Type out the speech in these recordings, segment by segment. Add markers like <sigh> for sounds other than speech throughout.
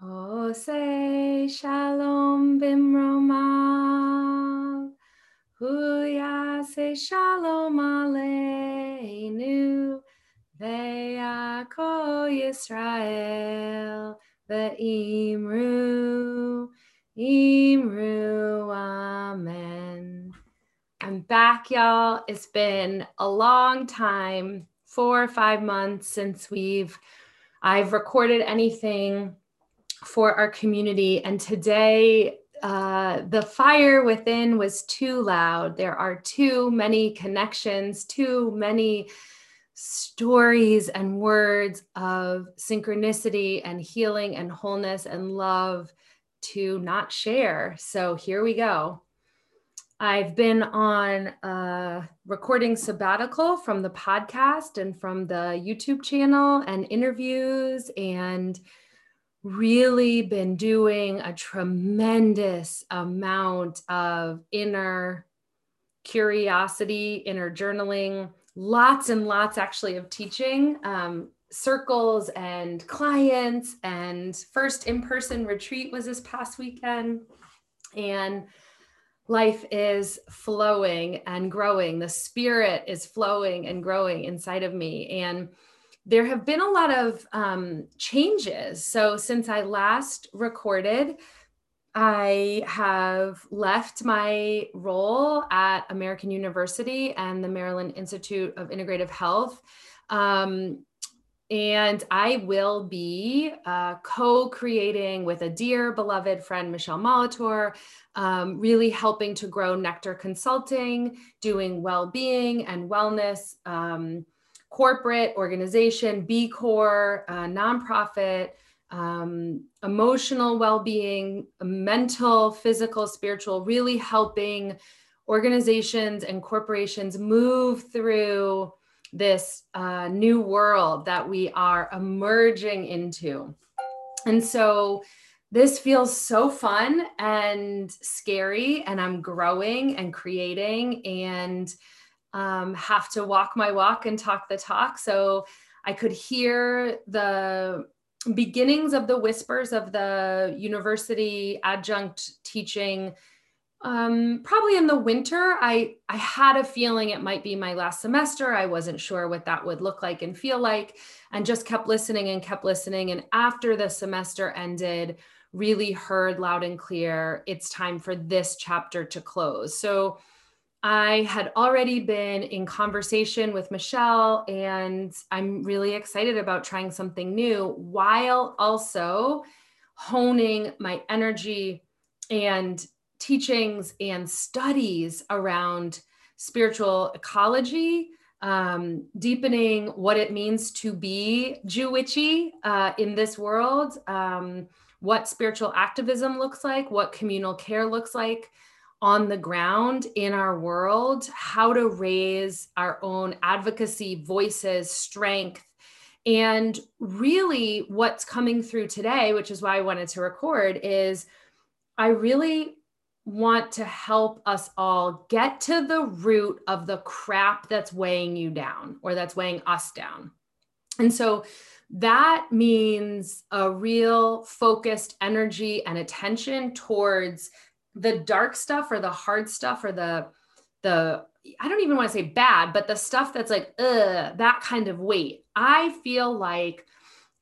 Ose shalom bimromav. Huyase shalom aleinu. Ve'ako Yisrael. Ve'imru. Imru. Amen. I'm back, y'all. It's been a long time, four or five months since we've I've recorded anything for our community. And today, uh, the fire within was too loud. There are too many connections, too many stories and words of synchronicity and healing and wholeness and love to not share. So here we go. I've been on a recording sabbatical from the podcast and from the YouTube channel and interviews and really been doing a tremendous amount of inner curiosity, inner journaling, lots and lots actually of teaching, um, circles and clients. And first in person retreat was this past weekend. And life is flowing and growing. The spirit is flowing and growing inside of me. And there have been a lot of um, changes. So, since I last recorded, I have left my role at American University and the Maryland Institute of Integrative Health. Um, and I will be uh, co creating with a dear beloved friend, Michelle Molitor, um, really helping to grow Nectar Consulting, doing well being and wellness. Um, corporate organization, B Corps, uh, nonprofit, um, emotional well being, mental, physical, spiritual, really helping organizations and corporations move through this uh, new world that we are emerging into. And so this feels so fun and scary, and I'm growing and creating. And um, have to walk my walk and talk the talk. So I could hear the beginnings of the whispers of the university adjunct teaching. Um, probably in the winter i i had a feeling it might be my last semester. I wasn't sure what that would look like and feel like and just kept listening and kept listening. And after the semester ended really heard loud and clear it's time for this chapter to close. So I had already been in conversation with Michelle, and I'm really excited about trying something new while also honing my energy and teachings and studies around spiritual ecology, um, deepening what it means to be Jewishy uh, in this world, um, what spiritual activism looks like, what communal care looks like on the ground in our world, how to raise our own advocacy, voices, strength. And really, what's coming through today, which is why I wanted to record, is I really want to help us all get to the root of the crap that's weighing you down or that's weighing us down. And so that means a real focused energy and attention towards the dark stuff or the hard stuff or the the I don't even want to say bad, but the stuff that's like, uh, that kind of weight. I feel like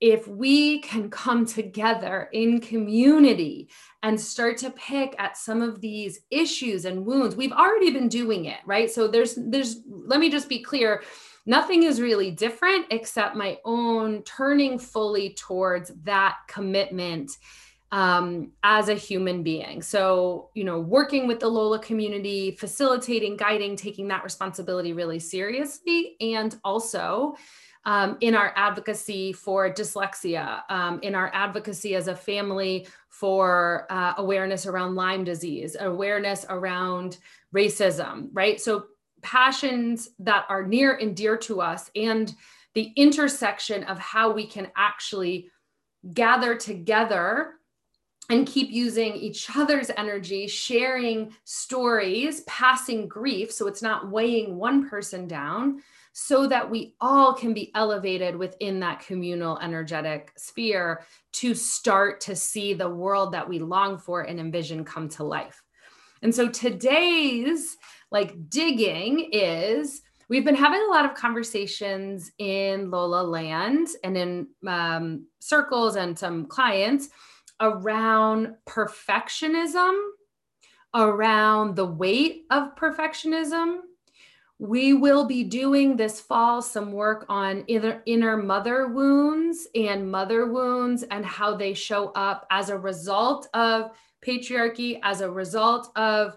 if we can come together in community and start to pick at some of these issues and wounds, we've already been doing it, right? So there's, there's, let me just be clear nothing is really different except my own turning fully towards that commitment um, as a human being. So, you know, working with the Lola community, facilitating, guiding, taking that responsibility really seriously, and also um, in our advocacy for dyslexia, um, in our advocacy as a family for uh, awareness around Lyme disease, awareness around racism, right? So, passions that are near and dear to us, and the intersection of how we can actually gather together and keep using each other's energy, sharing stories, passing grief. So it's not weighing one person down, so that we all can be elevated within that communal energetic sphere to start to see the world that we long for and envision come to life. And so today's like digging is we've been having a lot of conversations in Lola land and in um, circles and some clients around perfectionism, around the weight of perfectionism. We will be doing this fall some work on inner, inner mother wounds and mother wounds and how they show up as a result of patriarchy, as a result of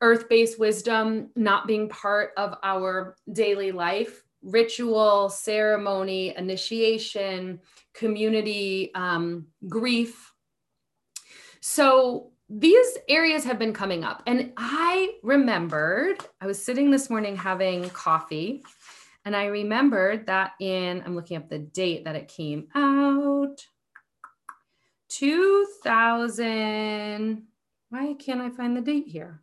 earth based wisdom not being part of our daily life, ritual, ceremony, initiation, community, um, grief. So these areas have been coming up. And I remembered, I was sitting this morning having coffee, and I remembered that in, I'm looking up the date that it came out 2000. Why can't I find the date here?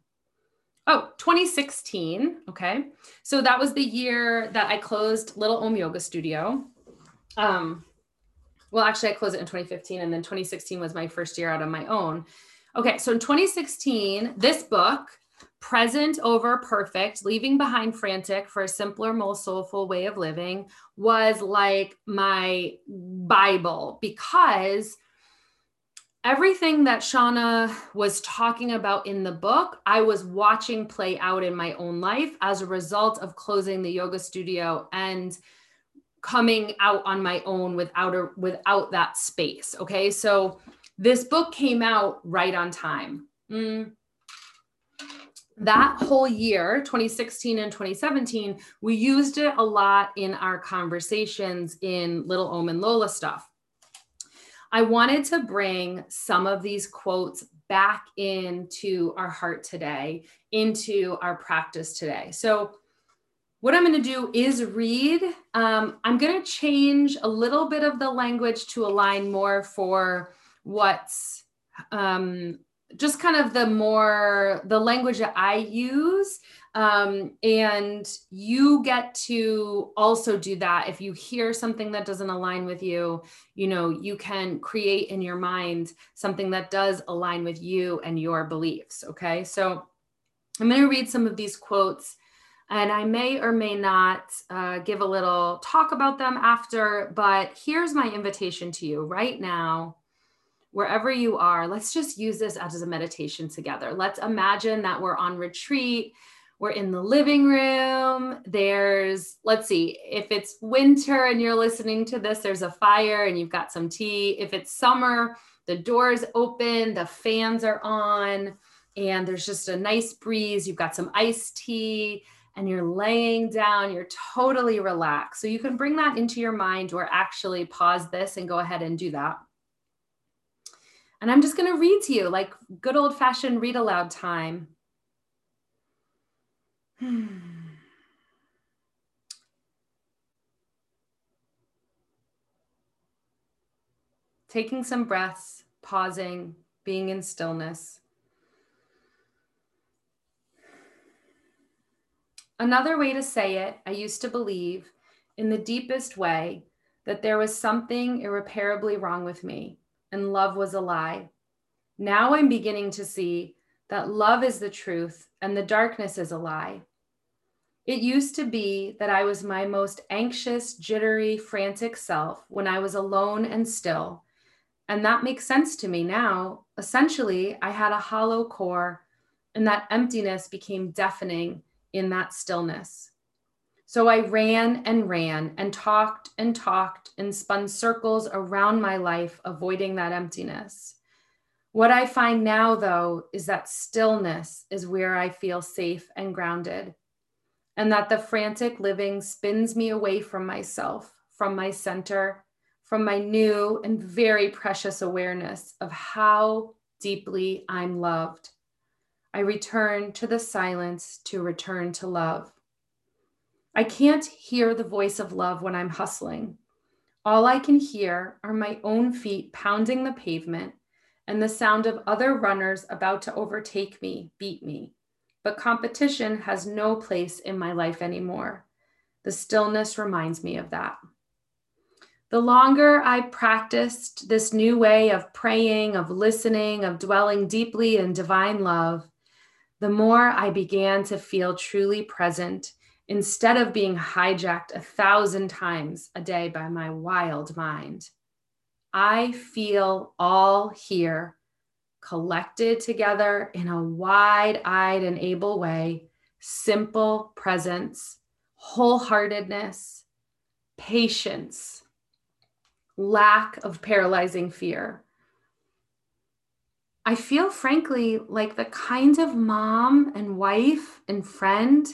Oh, 2016. Okay. So that was the year that I closed Little Om Yoga Studio. Um, well, actually, I closed it in 2015, and then 2016 was my first year out on my own. Okay. So in 2016, this book, Present Over Perfect Leaving Behind Frantic for a Simpler, More Soulful Way of Living, was like my Bible because everything that Shauna was talking about in the book, I was watching play out in my own life as a result of closing the yoga studio and coming out on my own without a, without that space. Okay, so this book came out right on time. Mm. That whole year, 2016 and 2017, we used it a lot in our conversations in Little Om and Lola stuff I wanted to bring some of these quotes back into our heart today, into our practice today. So, what I'm going to do is read. Um, I'm going to change a little bit of the language to align more for what's um, just kind of the more the language that I use um, and you get to also do that if you hear something that doesn't align with you you know you can create in your mind something that does align with you and your beliefs okay so i'm going to read some of these quotes and i may or may not uh, give a little talk about them after but here's my invitation to you right now wherever you are let's just use this as a meditation together let's imagine that we're on retreat we're in the living room. There's, let's see, if it's winter and you're listening to this, there's a fire and you've got some tea. If it's summer, the door's open, the fans are on, and there's just a nice breeze. You've got some iced tea and you're laying down, you're totally relaxed. So you can bring that into your mind or actually pause this and go ahead and do that. And I'm just going to read to you like good old fashioned read aloud time. <sighs> Taking some breaths, pausing, being in stillness. Another way to say it, I used to believe in the deepest way that there was something irreparably wrong with me and love was a lie. Now I'm beginning to see that love is the truth and the darkness is a lie. It used to be that I was my most anxious, jittery, frantic self when I was alone and still. And that makes sense to me now. Essentially, I had a hollow core, and that emptiness became deafening in that stillness. So I ran and ran and talked and talked and spun circles around my life, avoiding that emptiness. What I find now, though, is that stillness is where I feel safe and grounded and that the frantic living spins me away from myself, from my center, from my new and very precious awareness of how deeply I'm loved. I return to the silence to return to love. I can't hear the voice of love when I'm hustling. All I can hear are my own feet pounding the pavement and the sound of other runners about to overtake me, beat me but competition has no place in my life anymore. The stillness reminds me of that. The longer I practiced this new way of praying, of listening, of dwelling deeply in divine love, the more I began to feel truly present instead of being hijacked a thousand times a day by my wild mind. I feel all here, collected together in a wide eyed and able way, simple presence, wholeheartedness, patience lack of paralyzing fear. I feel, frankly, like the kind of mom and wife and friend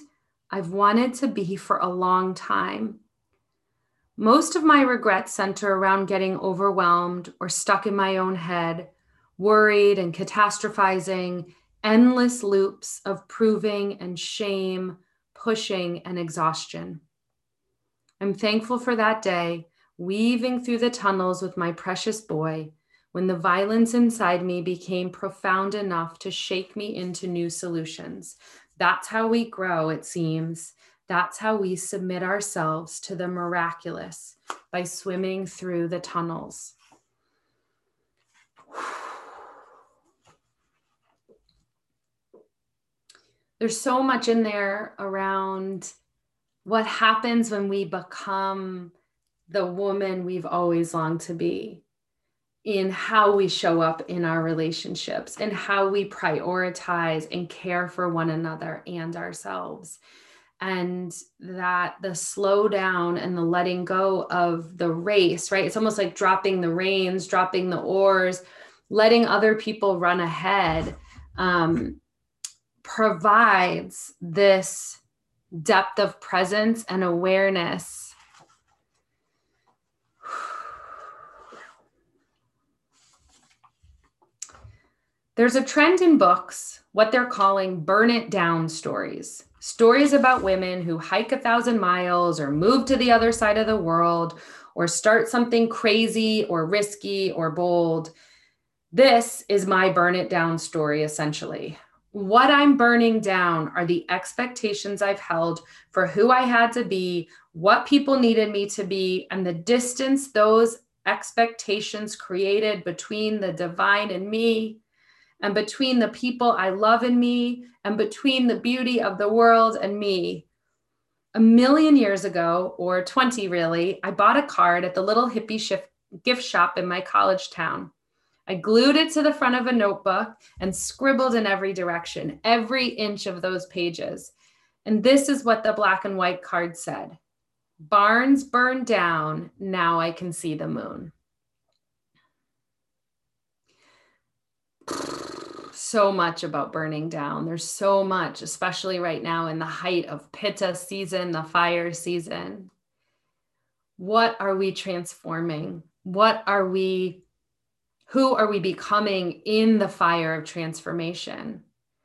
I've wanted to be for a long time. Most of my regrets center around getting overwhelmed or stuck in my own head, worried and catastrophizing, endless loops of proving and shame, pushing and exhaustion. I'm thankful for that day weaving through the tunnels with my precious boy when the violence inside me became profound enough to shake me into new solutions. That's how we grow, it seems. That's how we submit ourselves to the miraculous by swimming through the tunnels. <sighs> There's so much in there around what happens when we become the woman we've always longed to be in how we show up in our relationships and how we prioritize and care for one another and ourselves. And that the slow down and the letting go of the race, right? It's almost like dropping the reins, dropping the oars, letting other people run ahead um, provides this depth of presence and awareness There's a trend in books, what they're calling burn it down stories. Stories about women who hike a thousand miles or move to the other side of the world or start something crazy or risky or bold. This is my burn it down story, essentially. What I'm burning down are the expectations I've held for who I had to be, what people needed me to be, and the distance those expectations created between the divine and me and between the people I love in me and between the beauty of the world and me. A million years ago, or 20 really, I bought a card at the little hippie gift shop in my college town. I glued it to the front of a notebook and scribbled in every direction, every inch of those pages. And this is what the black and white card said Barns burned down, now I can see the moon. So much about burning down. There's so much, especially right now in the height of Pitta season, the fire season. What are we transforming? What are we, who are we becoming in the fire of transformation?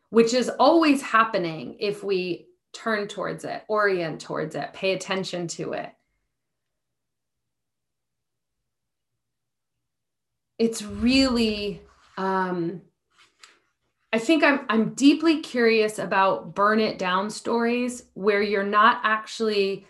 Which is always happening if we turn towards it, orient towards it, pay attention to it. It's really, um, I think I'm I'm deeply curious about burn it down stories where you're not actually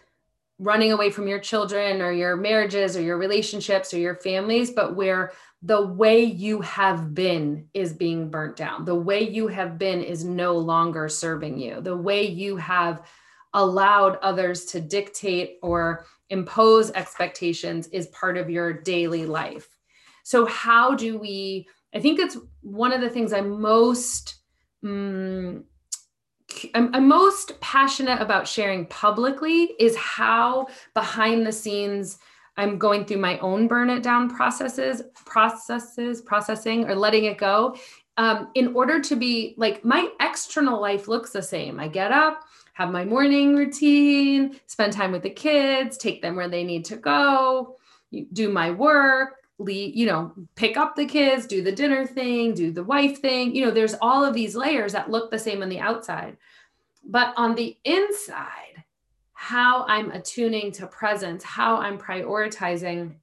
running away from your children or your marriages or your relationships or your families, but where the way you have been is being burnt down. The way you have been is no longer serving you. The way you have allowed others to dictate or impose expectations is part of your daily life. So, how do we I think it's one of the things I'm most um, I'm, I'm, most passionate about sharing publicly is how behind the scenes I'm going through my own burn it down processes, processes, processing, or letting it go. Um, in order to be like my external life looks the same. I get up, have my morning routine, spend time with the kids, take them where they need to go, do my work, you know, pick up the kids, do the dinner thing, do the wife thing. You know, there's all of these layers that look the same on the outside. But on the inside, how I'm attuning to presence, how I'm prioritizing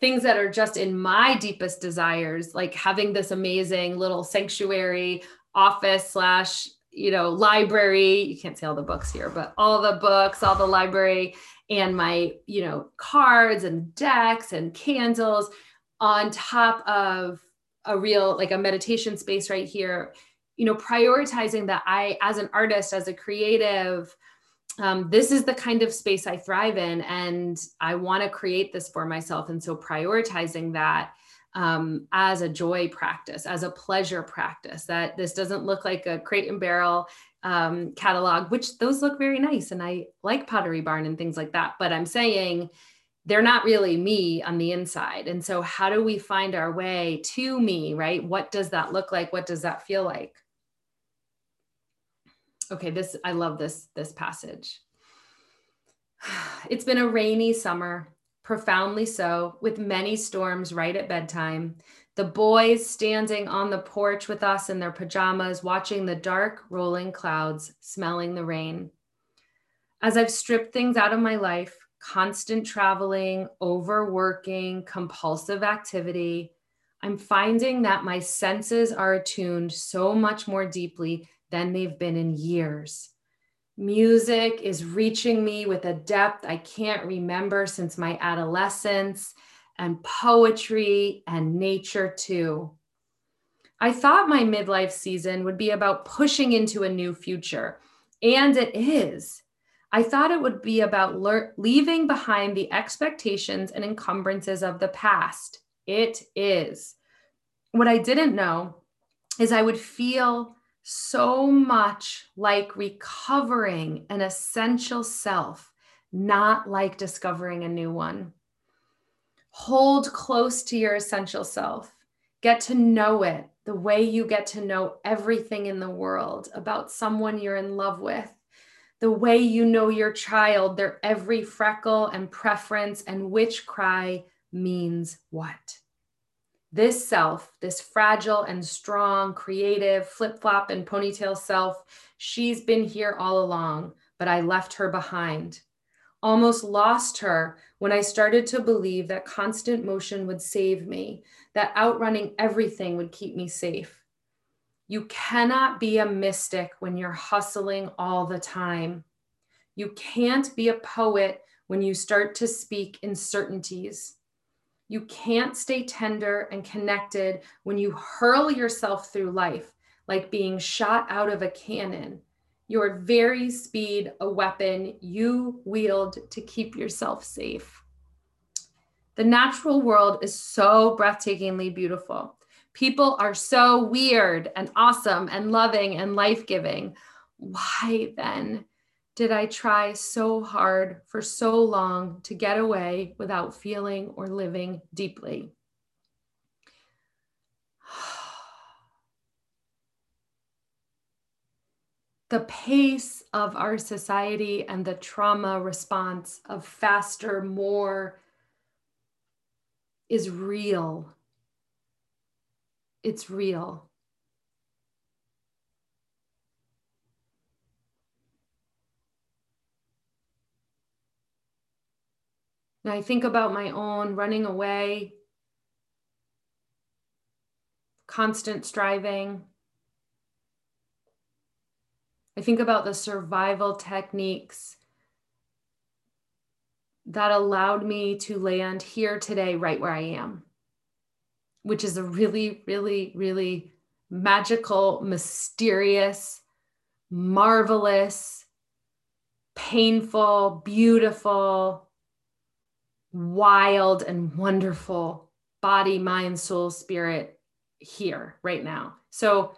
things that are just in my deepest desires, like having this amazing little sanctuary office slash you know, library. You can't see all the books here, but all the books, all the library, and my, you know, cards and decks and candles on top of a real, like a meditation space right here. You know, prioritizing that I, as an artist, as a creative, um, this is the kind of space I thrive in, and I want to create this for myself. And so, prioritizing that um, as a joy practice, as a pleasure practice. That this doesn't look like a crate and barrel um, catalog, which those look very nice. And I like Pottery Barn and things like that. But I'm saying they're not really me on the inside. And so, how do we find our way to me, right? What does that look like? What does that feel like? Okay, this, I love this, this passage. <sighs> It's been a rainy summer profoundly so, with many storms right at bedtime. The boys standing on the porch with us in their pajamas, watching the dark rolling clouds, smelling the rain. As I've stripped things out of my life, constant traveling, overworking, compulsive activity, I'm finding that my senses are attuned so much more deeply than they've been in years. Music is reaching me with a depth I can't remember since my adolescence, and poetry and nature too. I thought my midlife season would be about pushing into a new future, and it is. I thought it would be about le- leaving behind the expectations and encumbrances of the past. It is. What I didn't know is I would feel so much like recovering an essential self, not like discovering a new one. Hold close to your essential self. Get to know it the way you get to know everything in the world about someone you're in love with, the way you know your child, their every freckle and preference, and which cry means what. This self, this fragile and strong, creative, flip flop and ponytail self, she's been here all along, but I left her behind. Almost lost her when I started to believe that constant motion would save me, that outrunning everything would keep me safe. You cannot be a mystic when you're hustling all the time. You can't be a poet when you start to speak in certainties. You can't stay tender and connected when you hurl yourself through life like being shot out of a cannon. Your very speed, a weapon you wield to keep yourself safe. The natural world is so breathtakingly beautiful. People are so weird and awesome and loving and life giving. Why then did I try so hard for so long to get away without feeling or living deeply? <sighs> The pace of our society and the trauma response of faster, more is real. It's real. And I think about my own running away, constant striving. I think about the survival techniques that allowed me to land here today, right where I am, which is a really, really, really magical, mysterious, marvelous, painful, beautiful, wild and wonderful body, mind, soul, spirit here right now. So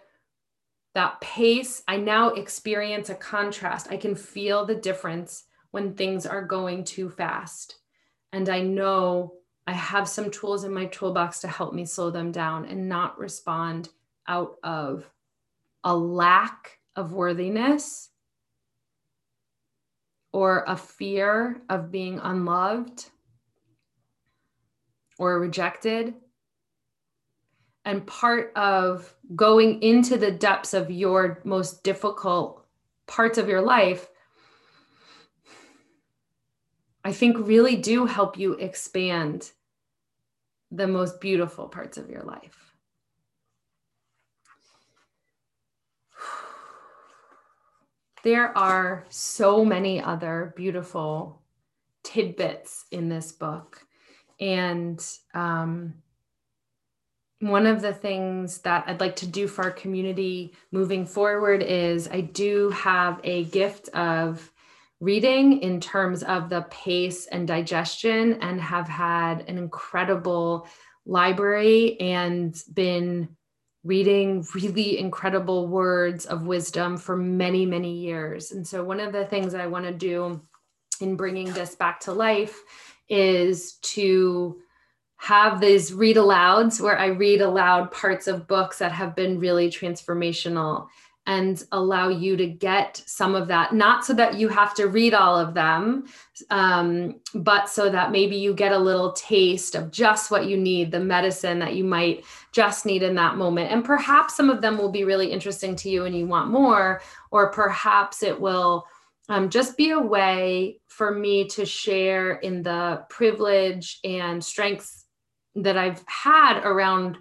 that pace, I now experience a contrast. I can feel the difference when things are going too fast. And I know I have some tools in my toolbox to help me slow them down and not respond out of a lack of worthiness or a fear of being unloved or rejected. And part of going into the depths of your most difficult parts of your life, I think really do help you expand the most beautiful parts of your life. there are so many other beautiful tidbits in this book. And um, one of the things that I'd like to do for our community moving forward is I do have a gift of reading in terms of the pace and digestion, and have had an incredible library and been reading really incredible words of wisdom for many, many years. And so, one of the things I want to do in bringing this back to life is to have these read alouds where I read aloud parts of books that have been really transformational and allow you to get some of that, not so that you have to read all of them, um, but so that maybe you get a little taste of just what you need, the medicine that you might just need in that moment. And perhaps some of them will be really interesting to you and you want more, or perhaps it will um, just be a way for me to share in the privilege and strengths that I've had around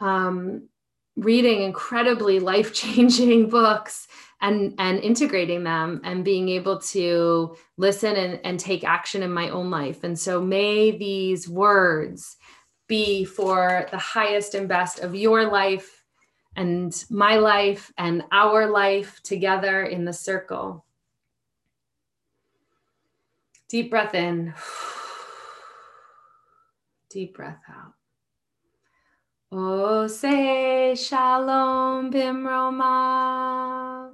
um, reading incredibly life changing <laughs> books and and integrating them and being able to listen and, and take action in my own life. And so may these words be for the highest and best of your life and my life and our life together in the circle deep breath in <sighs> Deep breath out. Oh, say shalom bimroma.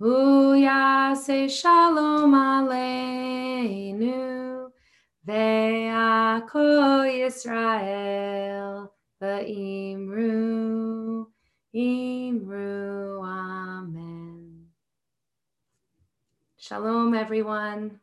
Uya say shalom aleinu. Ve'ako Yisrael. Ve'imru. Imru. Amen. Shalom, everyone.